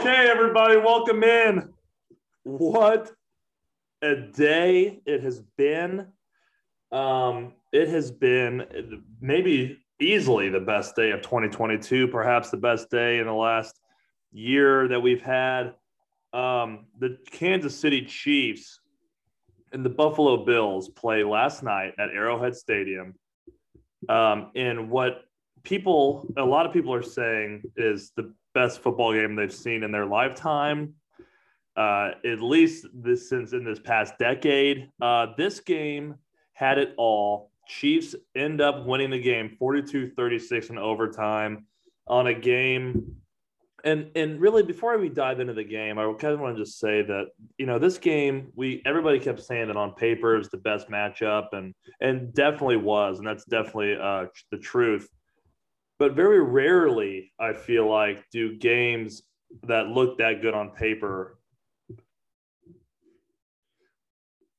Okay, everybody, welcome in. What a day it has been. Um, it has been maybe easily the best day of 2022, perhaps the best day in the last year that we've had. Um, the Kansas City Chiefs and the Buffalo Bills play last night at Arrowhead Stadium um, in what people, a lot of people are saying is the best football game they've seen in their lifetime. Uh, at least this since in this past decade. Uh, this game had it all. Chiefs end up winning the game 42 36 in overtime on a game. And and really before we dive into the game, I kind of want to just say that you know this game we everybody kept saying that on paper is the best matchup and and definitely was and that's definitely uh, the truth. But very rarely I feel like do games that look that good on paper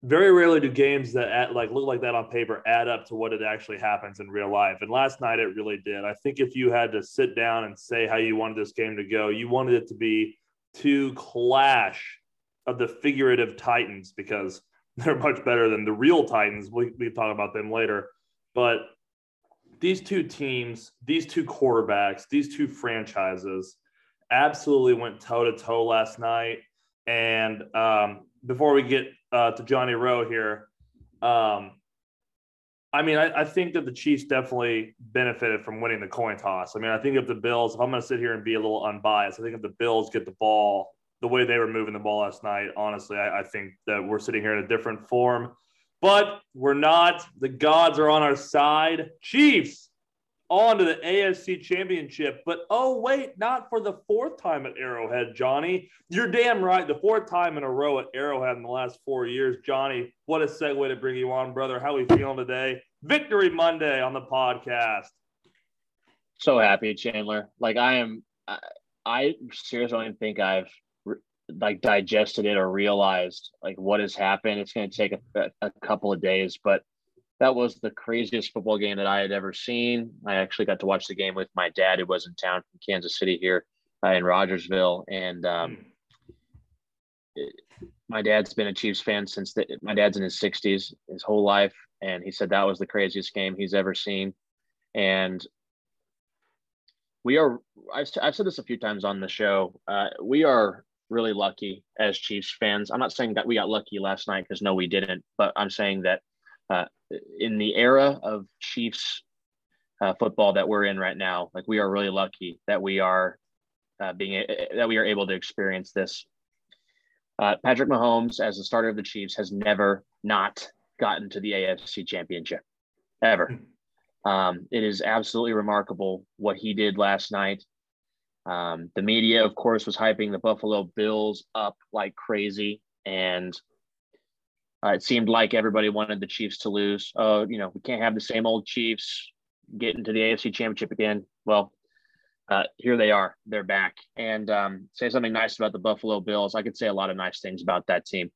very rarely do games that like look like that on paper add up to what it actually happens in real life. And last night it really did. I think if you had to sit down and say how you wanted this game to go, you wanted it to be to clash of the figurative titans because they're much better than the real titans. We we talk about them later, but these two teams, these two quarterbacks, these two franchises absolutely went toe to toe last night. And um, before we get uh, to Johnny Rowe here. Um, I mean, I, I, think that the Chiefs definitely benefited from winning the coin toss. I mean, I think if the Bills, if I'm going to sit here and be a little unbiased, I think if the Bills get the ball the way they were moving the ball last night, honestly, I, I think that we're sitting here in a different form. But we're not. The gods are on our side. Chiefs on to the AFC Championship. But oh, wait, not for the fourth time at Arrowhead, Johnny. You're damn right. The fourth time in a row at Arrowhead in the last four years. Johnny, what a segue to bring you on, brother. How are we feeling today? Victory Monday on the podcast. So happy, Chandler. Like, I am, I, I seriously don't think I've like digested it or realized like what has happened. It's going to take a, a couple of days, but that was the craziest football game that I had ever seen. I actually got to watch the game with my dad, who was in town from Kansas City here uh, in Rogersville, and um, it, my dad's been a Chiefs fan since the, my dad's in his 60s, his whole life, and he said that was the craziest game he's ever seen. And we are, I've, I've said this a few times on the show, uh, we are really lucky as Chiefs fans. I'm not saying that we got lucky last night because no, we didn't, but I'm saying that uh, in the era of Chiefs uh, football that we're in right now, like we are really lucky that we are uh, being that we are able to experience this. Uh, Patrick Mahomes, as the starter of the Chiefs, has never not gotten to the AFC Championship ever. Um, it is absolutely remarkable what he did last night. Um, the media, of course, was hyping the Buffalo Bills up like crazy, and uh, it seemed like everybody wanted the Chiefs to lose. Oh, you know, we can't have the same old Chiefs get into the AFC Championship again. Well, uh, here they are. They're back. And um, say something nice about the Buffalo Bills. I could say a lot of nice things about that team.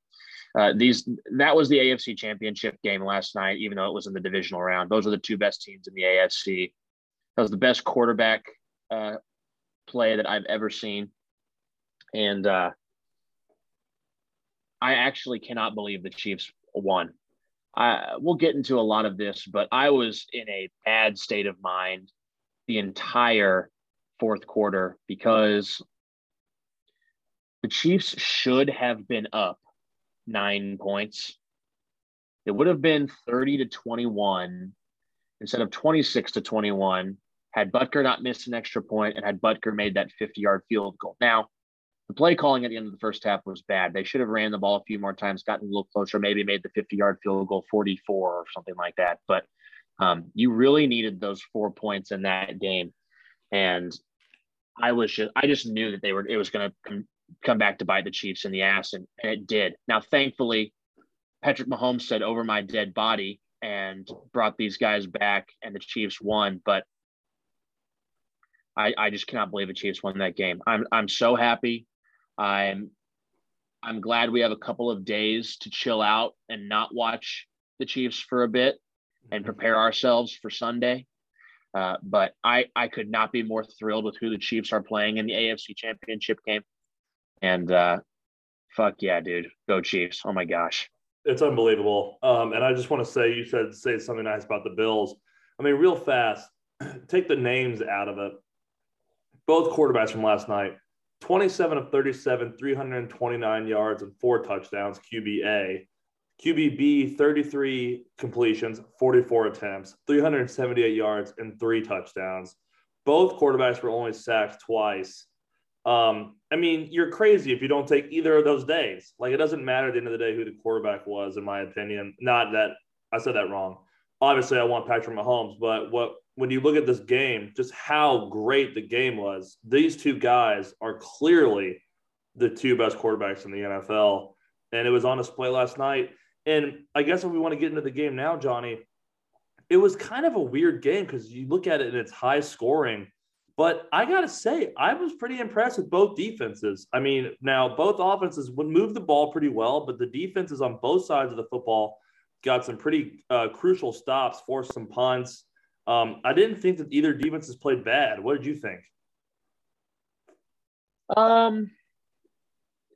Uh, these that was the AFC Championship game last night, even though it was in the divisional round. Those are the two best teams in the AFC. That was the best quarterback uh, play that I've ever seen, and uh, I actually cannot believe the Chiefs won. I, we'll get into a lot of this, but I was in a bad state of mind the entire fourth quarter because the Chiefs should have been up nine points. It would have been 30 to 21 instead of 26 to 21 had Butker not missed an extra point and had Butker made that 50 yard field goal. Now, the play calling at the end of the first half was bad. They should have ran the ball a few more times, gotten a little closer, maybe made the 50 yard field goal 44 or something like that. But um, you really needed those four points in that game. And I was just, I just knew that they were, it was going to come, back to bite the Chiefs in the ass. And, and it did. Now, thankfully, Patrick Mahomes said over my dead body and brought these guys back and the Chiefs won. But I, I just cannot believe the Chiefs won that game. I'm, I'm so happy. I'm I'm glad we have a couple of days to chill out and not watch the Chiefs for a bit and mm-hmm. prepare ourselves for Sunday. Uh, but I I could not be more thrilled with who the Chiefs are playing in the AFC Championship game. And uh, fuck yeah, dude, go Chiefs! Oh my gosh, it's unbelievable. Um, and I just want to say, you said say something nice about the Bills. I mean, real fast, take the names out of it. Both quarterbacks from last night 27 of 37, 329 yards and four touchdowns, QBA. QBB, 33 completions, 44 attempts, 378 yards, and three touchdowns. Both quarterbacks were only sacked twice. Um, I mean, you're crazy if you don't take either of those days. Like, it doesn't matter at the end of the day who the quarterback was, in my opinion. Not that I said that wrong. Obviously, I want Patrick Mahomes, but what when you look at this game, just how great the game was, these two guys are clearly the two best quarterbacks in the NFL. And it was on display last night. And I guess if we want to get into the game now, Johnny, it was kind of a weird game because you look at it and it's high scoring. But I got to say, I was pretty impressed with both defenses. I mean, now both offenses would move the ball pretty well, but the defenses on both sides of the football got some pretty uh, crucial stops, forced some punts. Um, I didn't think that either defenses played bad. What did you think? Um,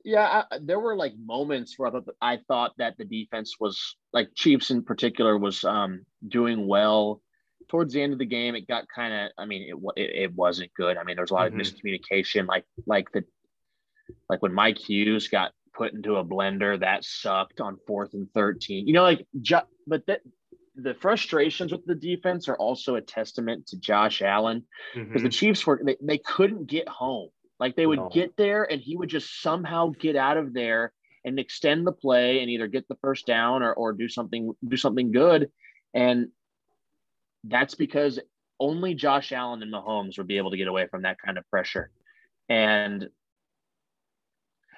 yeah, I, there were like moments where I thought, I thought that the defense was like Chiefs in particular was um, doing well. Towards the end of the game, it got kind of. I mean, it, it, it wasn't good. I mean, there was a lot mm-hmm. of miscommunication. Like like the like when Mike Hughes got put into a blender, that sucked on fourth and thirteen. You know, like ju- but that the frustrations with the defense are also a testament to Josh Allen because mm-hmm. the Chiefs were they, they couldn't get home. Like they would no. get there and he would just somehow get out of there and extend the play and either get the first down or, or do something do something good. And that's because only Josh Allen and Mahomes would be able to get away from that kind of pressure. And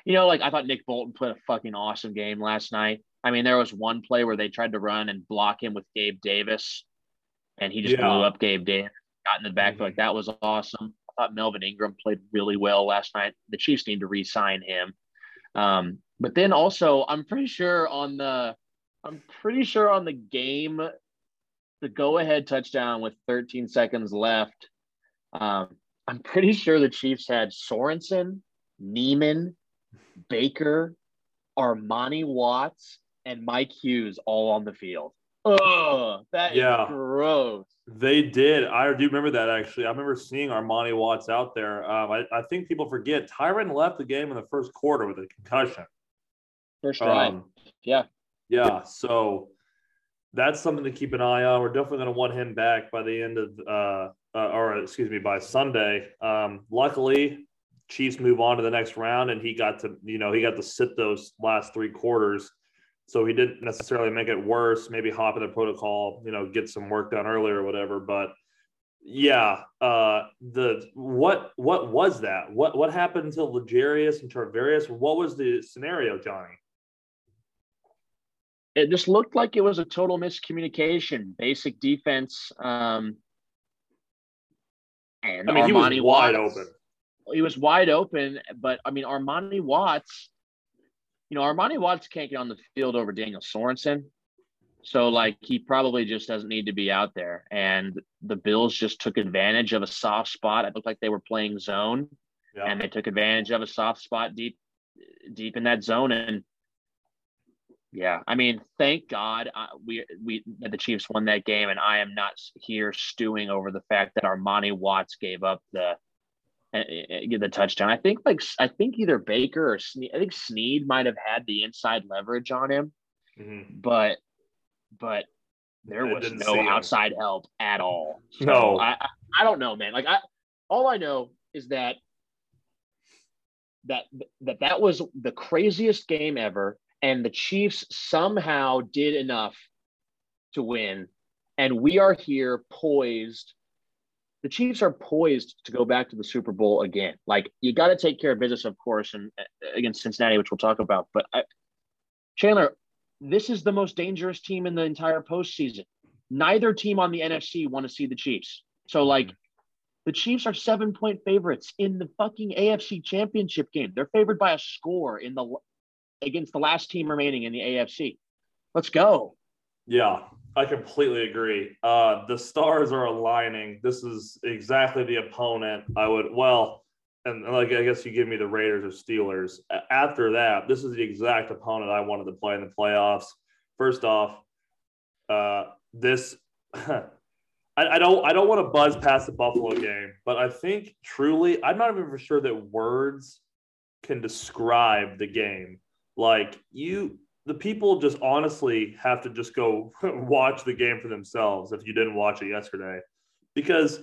you know, like I thought Nick Bolton played a fucking awesome game last night. I mean, there was one play where they tried to run and block him with Gabe Davis, and he just yeah. blew up Gabe Davis, got in the back. Mm-hmm. Like that was awesome. I thought Melvin Ingram played really well last night. The Chiefs need to re-sign him. Um, but then also, I'm pretty sure on the, I'm pretty sure on the game, the go-ahead touchdown with 13 seconds left. Um, I'm pretty sure the Chiefs had Sorensen, Niemann, Baker, Armani Watts, and Mike Hughes all on the field. Oh, that yeah. gross. They did. I do remember that actually. I remember seeing Armani Watts out there. Um, I, I, think people forget Tyrann left the game in the first quarter with a concussion. First um, Yeah. Yeah. So that's something to keep an eye on. We're definitely going to want him back by the end of, uh, uh, or excuse me, by Sunday. Um, luckily, Chiefs move on to the next round, and he got to, you know, he got to sit those last three quarters. So he didn't necessarily make it worse, maybe hop in the protocol, you know, get some work done earlier or whatever. But yeah, uh, the what what was that? What what happened to L'Jarius and Tarvarius? What was the scenario, Johnny? It just looked like it was a total miscommunication. Basic defense. Um, and I mean, Armani he was wide Watts, open. He was wide open, but I mean, Armani Watts you know, Armani Watts can't get on the field over Daniel Sorensen. So, like, he probably just doesn't need to be out there. And the Bills just took advantage of a soft spot. It looked like they were playing zone, yeah. and they took advantage of a soft spot deep, deep in that zone. And yeah, I mean, thank God uh, we we the Chiefs won that game, and I am not here stewing over the fact that Armani Watts gave up the get the touchdown. I think like I think either Baker or Sneed, I think Sneed might have had the inside leverage on him, mm-hmm. but but there was no outside help at all. So no, I, I, I don't know, man. Like I all I know is that that that that was the craziest game ever, and the Chiefs somehow did enough to win, and we are here poised the Chiefs are poised to go back to the Super Bowl again. Like you got to take care of business, of course, and uh, against Cincinnati, which we'll talk about. But I, Chandler, this is the most dangerous team in the entire postseason. Neither team on the NFC want to see the Chiefs. So like, mm-hmm. the Chiefs are seven point favorites in the fucking AFC Championship game. They're favored by a score in the against the last team remaining in the AFC. Let's go. Yeah, I completely agree. Uh, the stars are aligning. This is exactly the opponent I would. Well, and like I guess you give me the Raiders or Steelers. After that, this is the exact opponent I wanted to play in the playoffs. First off, uh, this I, I, don't I don't want to buzz past the Buffalo game, but I think truly I'm not even for sure that words can describe the game. Like you, the people just honestly have to just go watch the game for themselves if you didn't watch it yesterday, because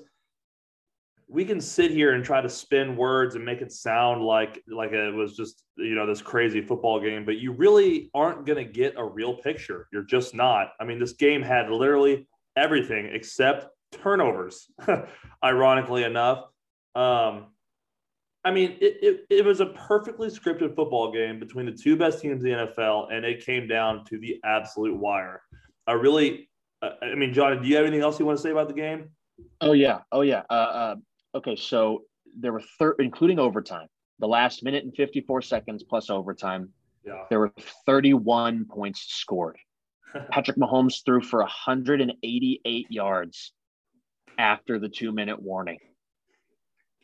we can sit here and try to spin words and make it sound like like it was just you know this crazy football game but you really aren't going to get a real picture. You're just not. I mean this game had literally everything except turnovers ironically enough. Um, i mean it, it, it was a perfectly scripted football game between the two best teams in the nfl and it came down to the absolute wire i really uh, i mean john do you have anything else you want to say about the game Oh yeah, oh yeah. Uh, uh, okay, so there were thir- including overtime, the last minute and 54 seconds plus overtime. Yeah. There were 31 points scored. Patrick Mahomes threw for 188 yards after the two minute warning.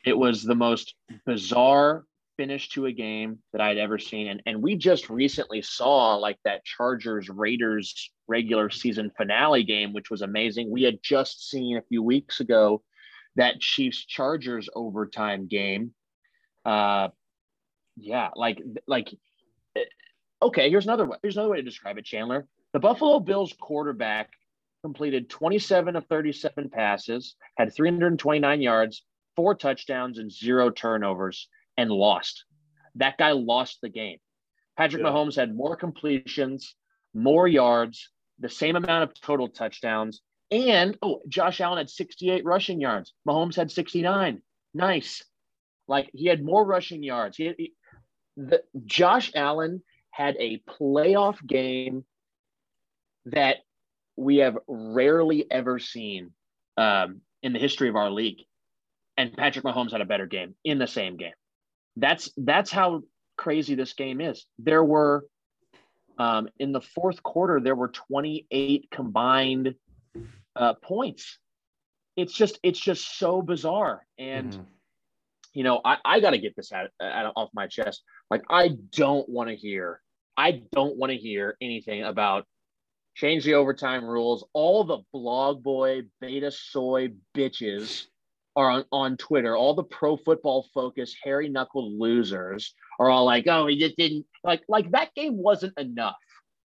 It was the most bizarre finish to a game that I'd ever seen. And, and we just recently saw like that Chargers Raiders regular season finale game, which was amazing. We had just seen a few weeks ago that Chiefs Chargers overtime game. Uh, yeah, like like eh, okay. Here's another way. Here's another way to describe it, Chandler. The Buffalo Bills quarterback completed 27 of 37 passes, had 329 yards, four touchdowns, and zero turnovers, and lost. That guy lost the game. Patrick yeah. Mahomes had more completions, more yards, the same amount of total touchdowns, and oh, Josh Allen had 68 rushing yards. Mahomes had 69. Nice. Like he had more rushing yards. He, he the, Josh Allen had a playoff game that we have rarely ever seen um, in the history of our league. And Patrick Mahomes had a better game in the same game. That's that's how crazy this game is. There were um, in the fourth quarter there were 28 combined uh, points. It's just it's just so bizarre, and mm-hmm. you know I, I got to get this out, out off my chest. Like I don't want to hear I don't want to hear anything about change the overtime rules. All the blog boy beta soy bitches are on, on Twitter. All the pro football focus hairy knuckled losers are all like, oh, he just didn't like like that game wasn't enough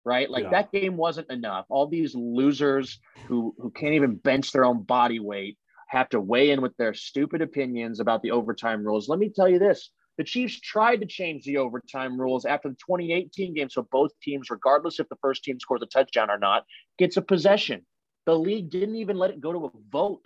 right? Like yeah. that game wasn't enough. All these losers who who can't even bench their own body weight have to weigh in with their stupid opinions about the overtime rules. Let me tell you this. The Chiefs tried to change the overtime rules after the 2018 game so both teams regardless if the first team scores a touchdown or not gets a possession. The league didn't even let it go to a vote.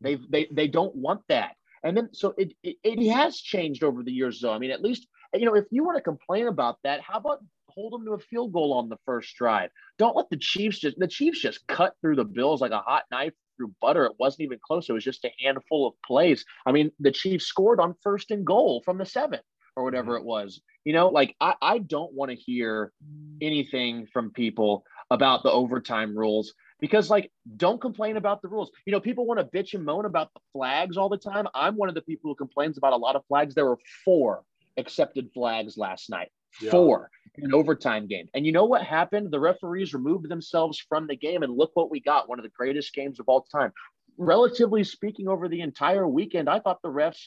They they they don't want that. And then so it, it, it has changed over the years though. I mean, at least you know, if you want to complain about that, how about hold them to a field goal on the first drive. Don't let the Chiefs just the Chiefs just cut through the Bills like a hot knife through butter. It wasn't even close. It was just a handful of plays. I mean, the Chiefs scored on first and goal from the seven or whatever mm-hmm. it was. You know, like I, I don't want to hear anything from people about the overtime rules because like don't complain about the rules you know people want to bitch and moan about the flags all the time i'm one of the people who complains about a lot of flags there were four accepted flags last night yeah. four in an overtime game. And you know what happened? The referees removed themselves from the game, and look what we got one of the greatest games of all time. Relatively speaking, over the entire weekend, I thought the refs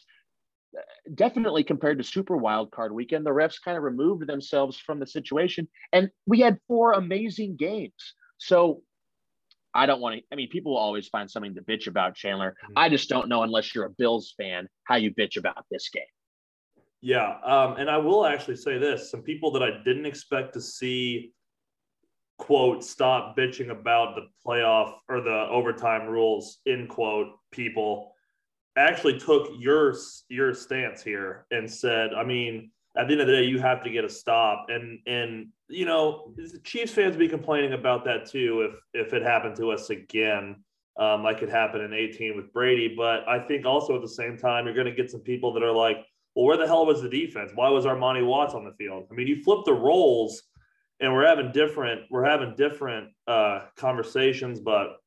definitely compared to super wild card weekend the refs kind of removed themselves from the situation and we had four amazing games so i don't want to i mean people will always find something to bitch about chandler mm-hmm. i just don't know unless you're a bills fan how you bitch about this game yeah. Um, and I will actually say this some people that I didn't expect to see, quote, stop bitching about the playoff or the overtime rules, in quote, people actually took your your stance here and said, I mean, at the end of the day, you have to get a stop. And and you know, Chiefs fans be complaining about that too if if it happened to us again, um, like it happened in 18 with Brady. But I think also at the same time, you're going to get some people that are like, well, where the hell was the defense? Why was Armani Watts on the field? I mean, you flip the roles and we're having different, we're having different uh, conversations, but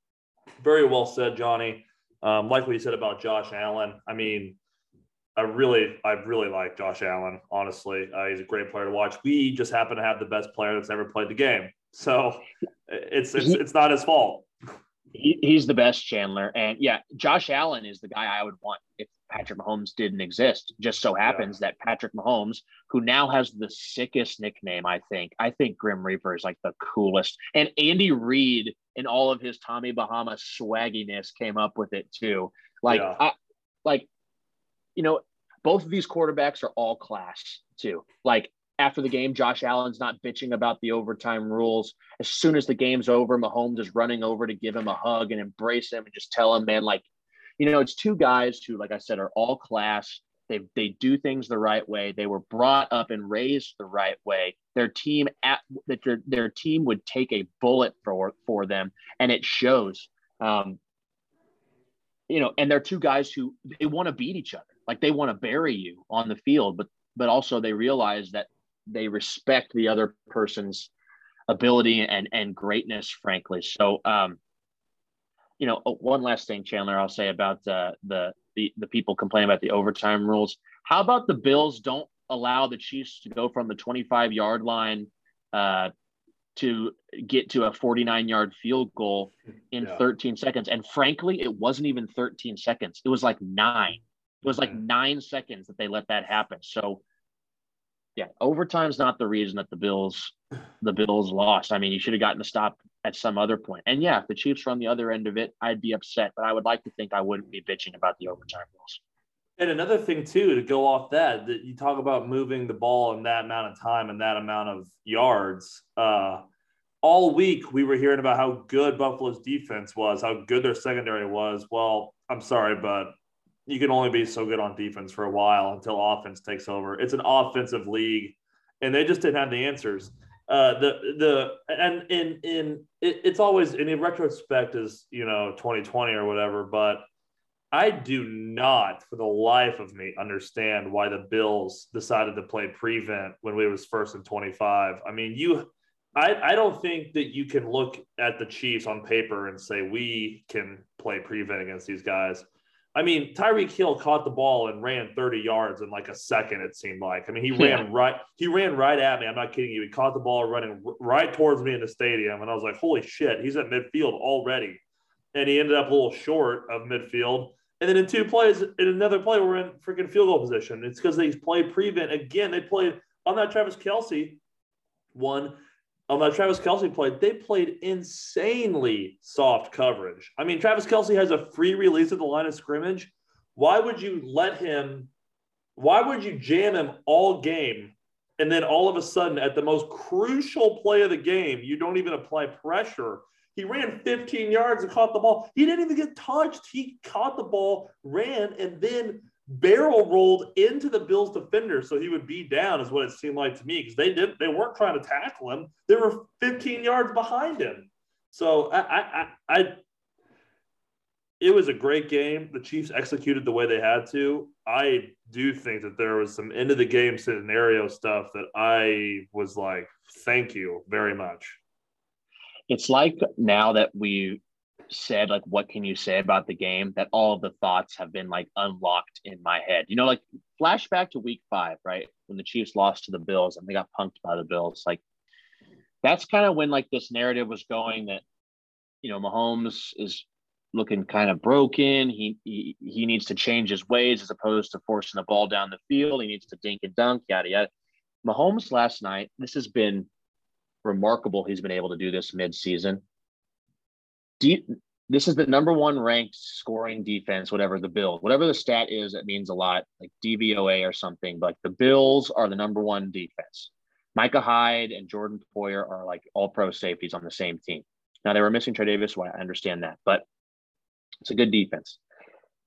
very well said, Johnny. Um, like what you said about Josh Allen. I mean, I really, I really like Josh Allen. Honestly, uh, he's a great player to watch. We just happen to have the best player that's ever played the game, so it's it's, it's not his fault. He, he's the best, Chandler, and yeah, Josh Allen is the guy I would want if Patrick Mahomes didn't exist. Just so happens yeah. that Patrick Mahomes, who now has the sickest nickname, I think, I think Grim Reaper is like the coolest, and Andy Reid in all of his Tommy Bahama swagginess came up with it too. Like, yeah. I, like, you know, both of these quarterbacks are all class too. Like after the game, Josh Allen's not bitching about the overtime rules. As soon as the game's over, Mahomes is running over to give him a hug and embrace him and just tell him, man, like, you know, it's two guys who, like I said, are all class. They they do things the right way. They were brought up and raised the right way. Their team at that their, their team would take a bullet for for them, and it shows. Um, you know, and they're two guys who they want to beat each other. Like they want to bury you on the field, but but also they realize that they respect the other person's ability and and greatness, frankly. So, um, you know, one last thing, Chandler, I'll say about uh, the the the people complaining about the overtime rules. How about the Bills don't allow the Chiefs to go from the 25 yard line uh, to get to a 49 yard field goal in yeah. 13 seconds. And frankly, it wasn't even 13 seconds. It was like nine. It was like nine seconds that they let that happen. So yeah, overtime's not the reason that the Bills the Bills lost. I mean, you should have gotten a stop at some other point. And yeah, if the Chiefs were on the other end of it, I'd be upset, but I would like to think I wouldn't be bitching about the overtime rules. And another thing too, to go off that, that you talk about moving the ball in that amount of time and that amount of yards. Uh, all week we were hearing about how good Buffalo's defense was, how good their secondary was. Well, I'm sorry, but you can only be so good on defense for a while until offense takes over. It's an offensive league, and they just didn't have the answers. Uh, the the and in in it, it's always in retrospect is you know 2020 or whatever, but I do not, for the life of me, understand why the Bills decided to play prevent when we was first and 25. I mean, you I, I don't think that you can look at the Chiefs on paper and say we can play prevent against these guys. I mean, Tyreek Hill caught the ball and ran 30 yards in like a second, it seemed like. I mean, he yeah. ran right, he ran right at me. I'm not kidding you. He caught the ball running right towards me in the stadium. And I was like, holy shit, he's at midfield already. And he ended up a little short of midfield. And then in two plays, in another play, we're in freaking field goal position. It's because they played prevent again. They played on that Travis Kelce one on Travis Kelce played, they played insanely soft coverage. I mean, Travis Kelce has a free release at the line of scrimmage. Why would you let him? Why would you jam him all game? And then all of a sudden, at the most crucial play of the game, you don't even apply pressure. He ran 15 yards and caught the ball. He didn't even get touched. He caught the ball, ran, and then barrel rolled into the Bills defender so he would be down is what it seemed like to me because they didn't, they weren't trying to tackle him. They were 15 yards behind him. So I, I I it was a great game. The Chiefs executed the way they had to. I do think that there was some end of the game scenario stuff that I was like thank you very much. It's like now that we said like what can you say about the game that all of the thoughts have been like unlocked in my head? You know like flashback to week five right? When the chiefs lost to the bills and they got punked by the bills like that's kind of when like this narrative was going that you know mahomes is looking kind of broken. He, he he needs to change his ways as opposed to forcing the ball down the field. He needs to dink and dunk yada yada. Mahomes last night this has been remarkable he's been able to do this mid-season this is the number one ranked scoring defense, whatever the Bills, whatever the stat is, it means a lot, like DVOA or something. But the Bills are the number one defense. Micah Hyde and Jordan Poyer are like all pro safeties on the same team. Now they were missing Tre'Davious White. I understand that, but it's a good defense.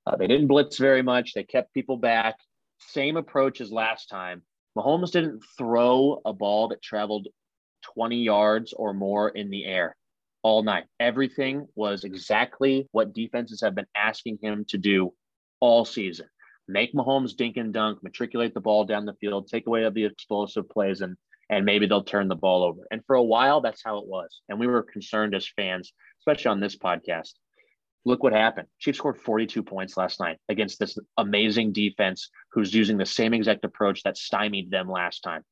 Uh, they didn't blitz very much. They kept people back. Same approach as last time. Mahomes didn't throw a ball that traveled 20 yards or more in the air all night. Everything was exactly what defenses have been asking him to do all season. Make Mahomes dink and dunk, matriculate the ball down the field, take away the explosive plays, and and maybe they'll turn the ball over. And for a while, that's how it was. And we were concerned as fans, especially on this podcast. look what happened. Chiefs scored 42 points last night against this amazing defense who's using the same exact approach that stymied them last time.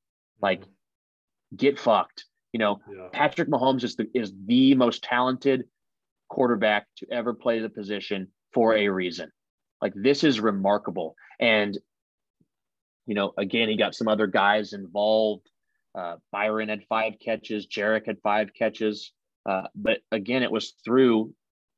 Like, mm-hmm. get fucked. You know, yeah. Patrick Mahomes is the is the most talented quarterback to ever play the position for a reason. Like this is remarkable. And you know, again, he got some other guys involved. Uh, Byron had five catches, Jerick had five catches. Uh, but again, it was through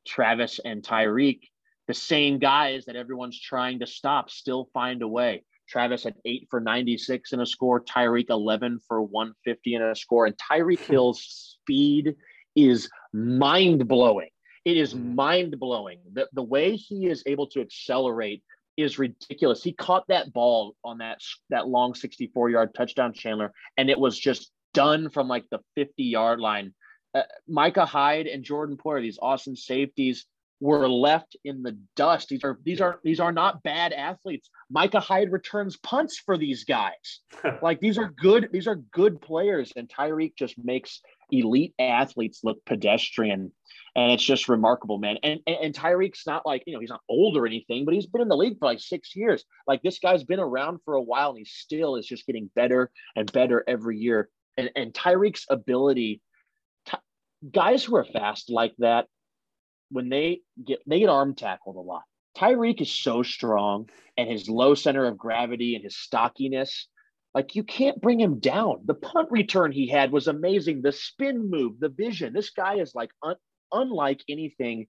Travis and Tyreek, the same guys that everyone's trying to stop, still find a way. Travis had eight for 96 in a score, Tyreek 11 for 150 in a score. And Tyreek Hill's speed is mind blowing. It is mm. mind blowing. The, the way he is able to accelerate is ridiculous. He caught that ball on that, that long 64 yard touchdown, Chandler, and it was just done from like the 50 yard line uh, Micah Hyde and Jordan Poyer, these awesome safeties, were left in the dust. These are these are these are not bad athletes. Micah Hyde returns punts for these guys. like these are good these are good players, and Tyreek just makes elite athletes look pedestrian. And it's just remarkable, man. And, and, and Tyreek's not like, you know, he's not old or anything, but he's been in the league for like six years. Like this guy's been around for a while and he still is just getting better and better every year. And, and Tyreek's ability guys who are fast like that, when they get they get arm tackled a lot. Tyreek is so strong and his low center of gravity and his stockiness, like you can't bring him down. The punt return he had was amazing. The spin move, the vision. This guy is like un, unlike anything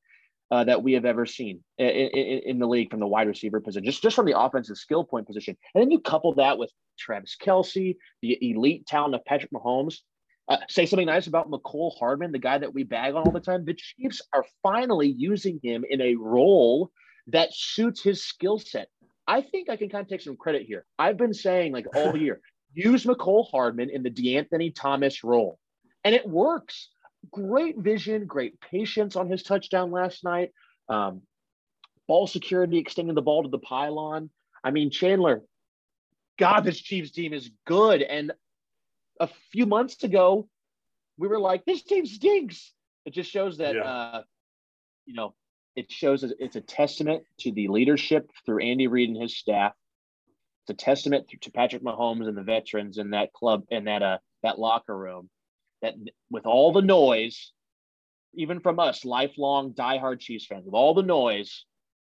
uh, that we have ever seen in, in, in, the league from the wide receiver position, just, just from the offensive skill point position. And then you couple that with Travis Kelce, the elite talent of Patrick Mahomes. Uh, say something nice about Mecole Hardman, the guy that we bag on all the time. The Chiefs are finally using him in a role that suits his skill set. I think I can kind of take some credit here. I've been saying like all year, use Mecole Hardman in the DeAnthony Thomas role, and it works. Great vision, great patience on his touchdown last night. Um, ball security, extending the ball to the pylon. I mean, Chandler, God, this Chiefs team is good. And a few months ago, we were like, this team stinks. It just shows that, yeah. uh, you know, it shows it's a testament to the leadership through Andy Reid and his staff. It's a testament to Patrick Mahomes and the veterans in that club and that uh that locker room. That with all the noise, even from us, lifelong diehard Chiefs fans, with all the noise,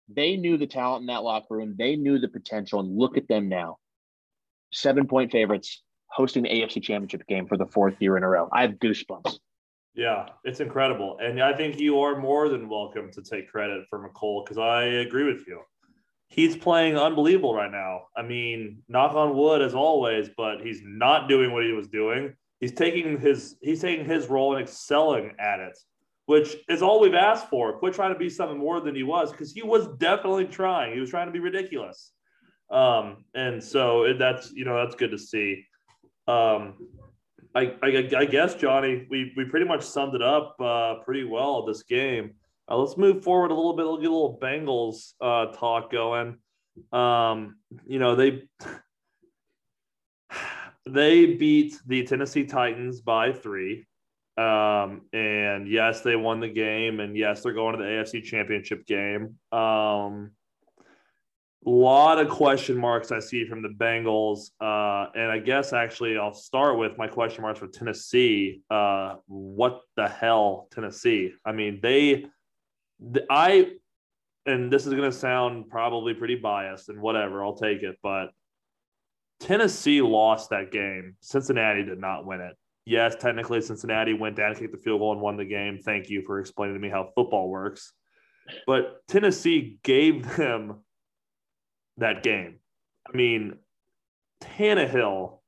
they knew the talent in that locker room. They knew the potential, and look at them now. Seven point favorites hosting the AFC Championship game for the fourth year in a row. I have goosebumps. Yeah, it's incredible. And I think you are more than welcome to take credit for Mecole because I agree with you. He's playing unbelievable right now. I mean, knock on wood as always, but he's not doing what he was doing. He's taking his he's taking his role and excelling at it, which is all we've asked for. Quit trying to be something more than he was because he was definitely trying. He was trying to be ridiculous. Um, and so that's you know that's good to see. Um, I, I, I, guess Johnny, we, we pretty much summed it up uh, pretty well this game. Uh, let's move forward a little bit. We'll get a little Bengals uh, talk going. Um, you know they they beat the Tennessee Titans by three, um, and yes, they won the game, and yes, they're going to the AFC Championship game. Um, a lot of question marks I see from the Bengals. Uh, and I guess actually I'll start with my question marks for Tennessee. Uh, what the hell, Tennessee? I mean, they, I, and this is going to sound probably pretty biased and whatever, I'll take it. But Tennessee lost that game. Cincinnati did not win it. Yes, technically Cincinnati went down, kicked the field goal, and won the game. Thank you for explaining to me how football works. But Tennessee gave them that game. I mean, Tannehill,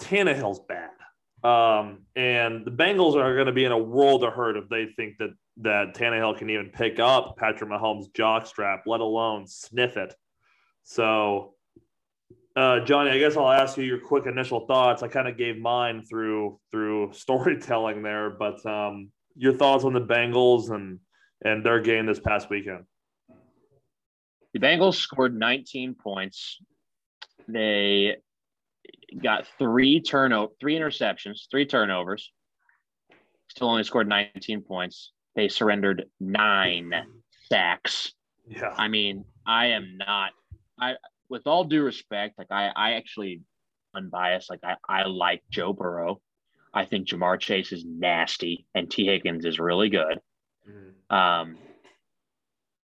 Tannehill's bad. Um, and the Bengals are going to be in a world of hurt if they think that that Tannehill can even pick up Patrick Mahomes' jockstrap, let alone sniff it. So, uh, Johnny, I guess I'll ask you your quick initial thoughts. I kind of gave mine through through storytelling there, but um, your thoughts on the Bengals and and their game this past weekend. The Bengals scored 19 points. They got three turnover, three interceptions, three turnovers. Still only scored 19 points. They surrendered nine sacks. Yeah. I mean, I am not. I, with all due respect, like I, I actually unbiased. Like I, I like Joe Burrow. I think Ja'Marr Chase is nasty, and Tee Higgins is really good. Mm-hmm. Um,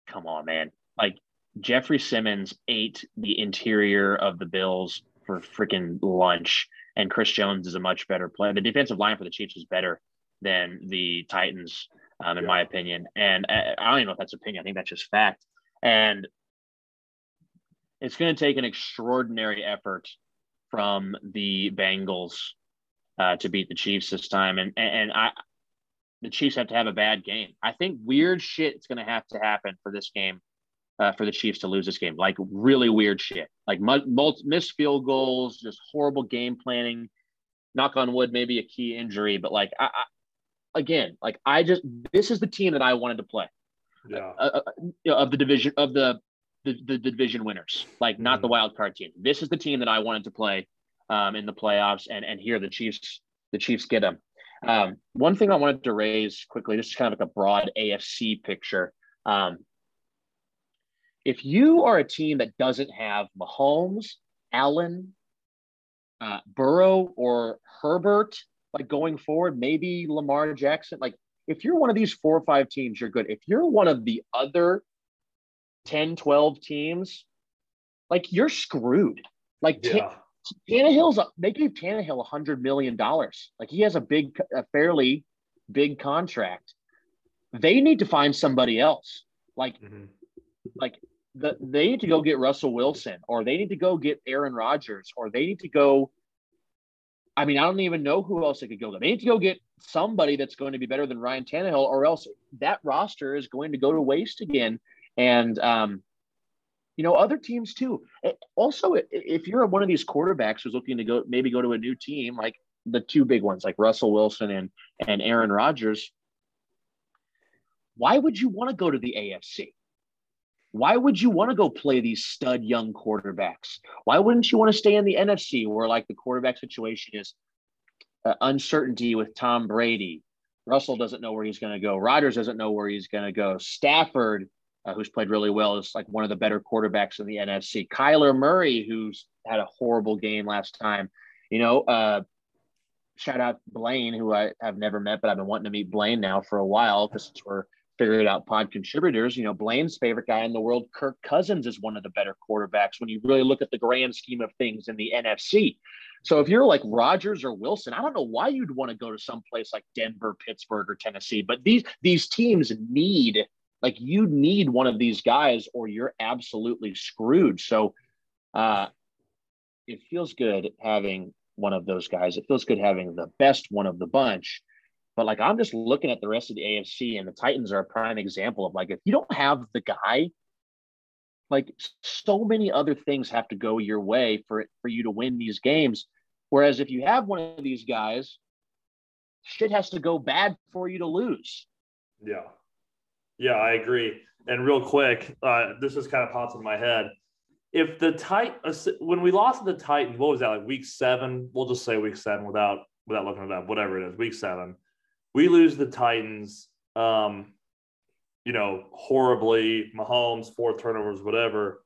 come on, man! Like Jeffrey Simmons ate the interior of the Bills for freaking lunch, and Chris Jones is a much better player. The defensive line for the Chiefs is better than the Titans, um, in yeah. my opinion. And uh, I don't even know if that's opinion. I think that's just fact. And it's going to take an extraordinary effort from the Bengals uh, to beat the Chiefs this time, and and I, the Chiefs have to have a bad game. I think weird shit is going to have to happen for this game, uh, for the Chiefs to lose this game. Like really weird shit, like missed field goals, just horrible game planning. Knock on wood, maybe a key injury, but like I, I again, like I just this is the team that I wanted to play. Yeah. Uh, uh, of the division of the the, the, the division winners, like not mm-hmm. the wild card team. This is the team that I wanted to play um, in the playoffs, and and here the Chiefs the Chiefs get them. Um, one thing I wanted to raise quickly, this is kind of like a broad AFC picture. Um, if you are a team that doesn't have Mahomes, Allen, uh, Burrow, or Herbert, like going forward, maybe Lamar Jackson, like if you're one of these four or five teams, you're good. If you're one of the other 10, 12 teams, like you're screwed. Like yeah. T- Tannehill's they gave Tannehill a hundred million dollars. Like he has a big, a fairly big contract. They need to find somebody else. Like, mm-hmm. like the, they need to go get Russell Wilson, or they need to go get Aaron Rodgers, or they need to go. I mean, I don't even know who else they could go. They need to go get somebody that's going to be better than Ryan Tannehill, or else that roster is going to go to waste again and um, you know other teams too. Also, if you're one of these quarterbacks who's looking to go maybe go to a new team, like the two big ones, like Russell Wilson and and Aaron Rodgers, why would you want to go to the AFC? Why would you want to go play these stud young quarterbacks? Why wouldn't you want to stay in the NFC where like the quarterback situation is uh, uncertainty with Tom Brady? Russell doesn't know where he's going to go. Rodgers doesn't know where he's going to go. Stafford uh, who's played really well, is like one of the better quarterbacks in the NFC. Kyler Murray, who's had a horrible game last time. You know, uh, shout out Blaine, who I have never met, but I've been wanting to meet Blaine now for a while because we're figuring out pod contributors. You know, Blaine's favorite guy in the world, Kirk Cousins, is one of the better quarterbacks when you really look at the grand scheme of things in the NFC. So if you're like Rodgers or Wilson, I don't know why you'd want to go to some place like Denver, Pittsburgh, or Tennessee, but these these teams need like you need one of these guys or you're absolutely screwed. So uh, it feels good having one of those guys. It feels good having the best one of the bunch. But like I'm just looking at the rest of the AFC and the Titans are a prime example of like if you don't have the guy, like so many other things have to go your way for it for you to win these games. Whereas if you have one of these guys, shit has to go bad for you to lose. Yeah. Yeah, I agree. And real quick, uh, this just kind of pops in my head. If the tight when we lost to the Titans, what was that like week seven? We'll just say week seven without without looking at that, whatever it is, week seven. We lose the Titans, um, you know, horribly, Mahomes, four turnovers, whatever.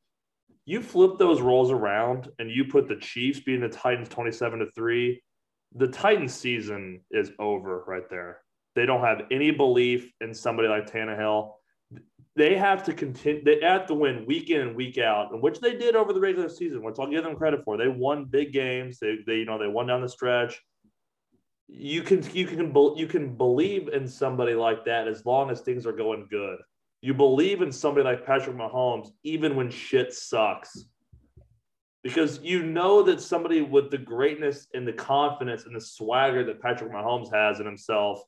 You flip those roles around and you put the Chiefs being the Titans 27 to 3, the Titans season is over right there. They don't have any belief in somebody like Tannehill. They have to continue. They have to win week in and week out, which they did over the regular season. Which I'll give them credit for. They won big games. They, they you know, they won down the stretch. You can you can you can believe in somebody like that as long as things are going good. You believe in somebody like Patrick Mahomes even when shit sucks because you know that somebody with the greatness and the confidence and the swagger that Patrick Mahomes has in himself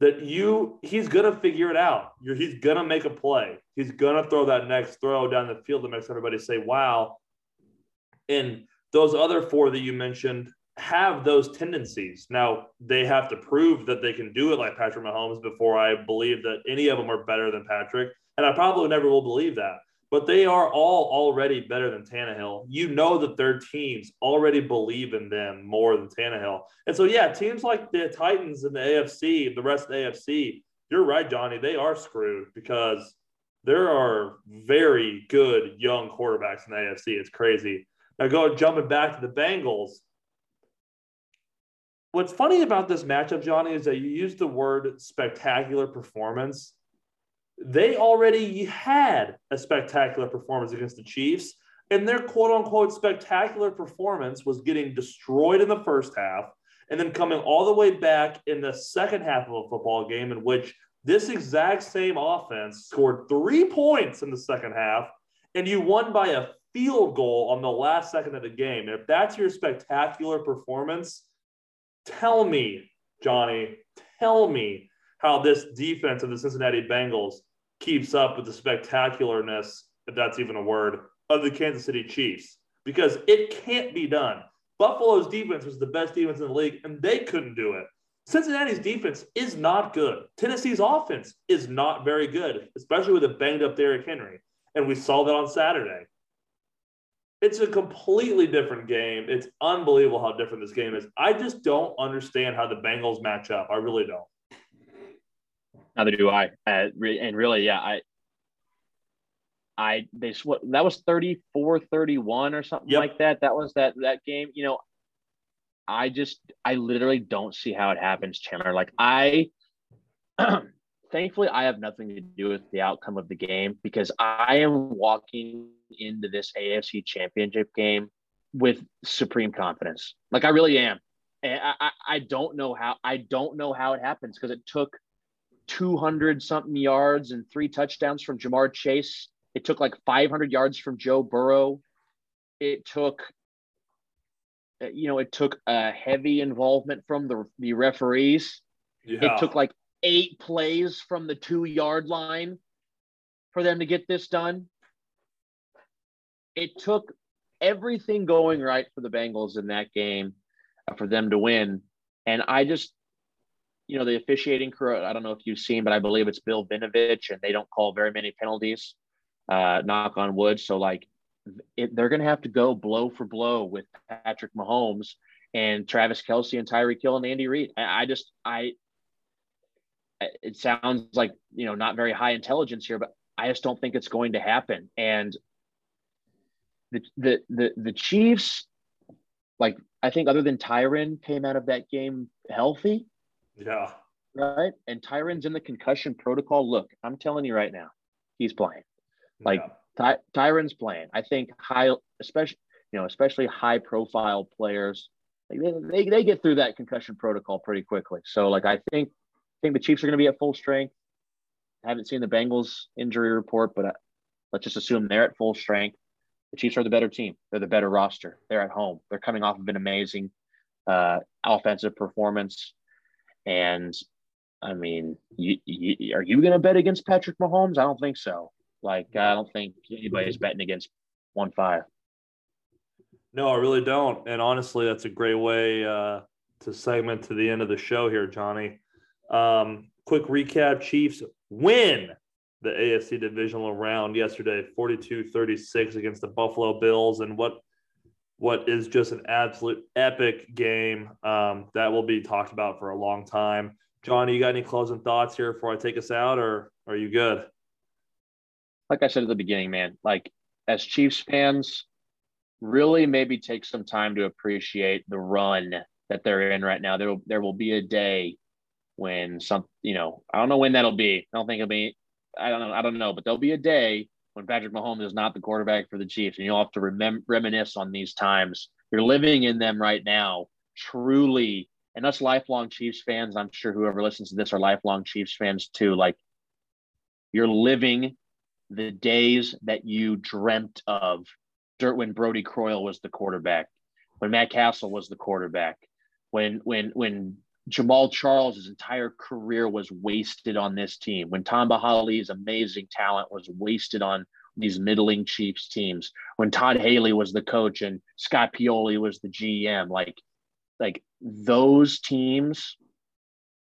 that you he's gonna figure it out. You're, he's gonna make a play. He's gonna throw that next throw down the field that makes everybody say "Wow!" And those other four that you mentioned have those tendencies. Now they have to prove that they can do it like Patrick Mahomes before I believe that any of them are better than Patrick, and I probably never will believe that but they are all already better than Tannehill. You know that their teams already believe in them more than Tannehill. And so, yeah, teams like the Titans and the AFC, the rest of the AFC, you're right, Johnny. They are screwed because there are very good young quarterbacks in the AFC. It's crazy. Now, go jumping back to the Bengals. What's funny about this matchup, Johnny, is that you use the word spectacular performance. They already had a spectacular performance against the Chiefs, and their quote unquote spectacular performance was getting destroyed in the first half and then coming all the way back in the second half of a football game in which this exact same offense scored three points in the second half, and you won by a field goal on the last second of the game. If that's your spectacular performance, tell me, Johnny, tell me how this defense of the Cincinnati Bengals keeps up with the spectacularness, if that's even a word, of the Kansas City Chiefs. Because it can't be done. Buffalo's defense was the best defense in the league, and they couldn't do it. Cincinnati's defense is not good. Tennessee's offense is not very good, especially with a banged up Derrick Henry. And we saw that on Saturday. It's a completely different game. It's unbelievable how different this game is. I just don't understand how the Bengals match up. I really don't. Neither do I. Uh, and really, yeah, I, I they what that was 34 31 or something yep. like that. That was that that game. You know, I just I literally don't see how it happens, Chandler. Like I thankfully I have nothing to do with the outcome of the game because I am walking into this AFC championship game with supreme confidence. Like I really am. And I, I, I don't know how I don't know how it happens because it took 200 something yards and three touchdowns from Ja'Marr Chase. It took like 500 yards from Joe Burrow. It took you know, it took a heavy involvement from the, the referees. Yeah. It took like eight plays from the two yard line for them to get this done. It took everything going right for the Bengals in that game uh, for them to win. And I just, you know, the officiating crew, I don't know if you've seen, but I believe it's Bill Vinovich, and they don't call very many penalties, uh, knock on wood. So, like, it, they're going to have to go blow for blow with Patrick Mahomes and Travis Kelce and Tyreek Hill and Andy Reid. I, I just, I, it sounds like, you know, not very high intelligence here, but I just don't think it's going to happen. And the, the, the, the Chiefs, like, I think other than Tyrann came out of that game healthy. Yeah. Right. And Tyrann's in the concussion protocol. Look, I'm telling you right now, he's playing. Like, yeah Ty- Tyrann's playing. I think high, especially you know, especially high profile players, like they, they, they get through that concussion protocol pretty quickly. So like I think I think the Chiefs are going to be at full strength. I haven't seen the Bengals injury report, but uh, let's just assume they're at full strength. The Chiefs are the better team. They're the better roster. They're at home. They're coming off of an amazing uh, offensive performance. And I mean, you, you, are you going to bet against Patrick Mahomes? I don't think so. Like I don't think anybody's betting against one five. No, I really don't. And honestly, that's a great way uh, to segment to the end of the show here, Johnny. Um, quick recap Chiefs win the AFC divisional round yesterday, 42 36 against the Buffalo Bills. And what what is just an absolute epic game um, that will be talked about for a long time. Johnny, you got any closing thoughts here before I take us out, or are you good? like I said at the beginning, man, like as Chiefs fans, really maybe take some time to appreciate the run that they're in right now. There will there will be a day when some you know I don't know when that'll be. I don't think it'll be. I don't know. I don't know, but there'll be a day when Patrick Mahomes is not the quarterback for the Chiefs, and you'll have to remem- reminisce on these times. You're living in them right now, truly. And us lifelong Chiefs fans, I'm sure whoever listens to this are lifelong Chiefs fans too. Like you're living the days that you dreamt of dirt when Brodie Croyle was the quarterback, when Matt Cassel was the quarterback, when when when Jamaal Charles' entire career was wasted on this team, when Tamba Hali's amazing talent was wasted on these middling Chiefs teams, when Todd Haley was the coach and Scott Pioli was the GM, like like those teams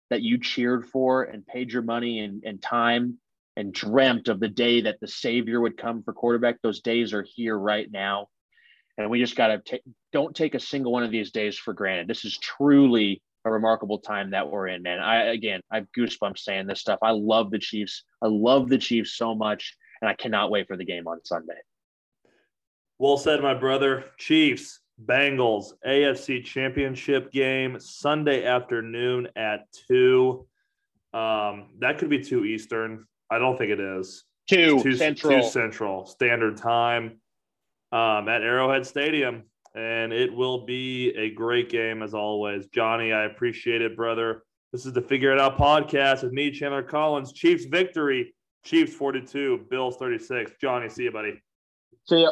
that you cheered for and paid your money and, and time and dreamt of the day that the savior would come for quarterback. Those days are here right now. And we just got to take, don't take a single one of these days for granted. This is truly a remarkable time that we're in, man. I again, I have goosebumps saying this stuff. I love the Chiefs. I love the Chiefs so much, and I cannot wait for the game on Sunday. Well said, my brother. Chiefs, Bengals, AFC Championship game Sunday afternoon at two. Um, that could be two Eastern. I don't think it is. Two, two Central. Two Central Standard Time um, at Arrowhead Stadium and it will be a great game as always. Johnny, I appreciate it, brother. This is the Figure It Out podcast with me, Chandler Collins. Chiefs victory. Chiefs 42, Bills 36. Johnny, see you, buddy. See ya.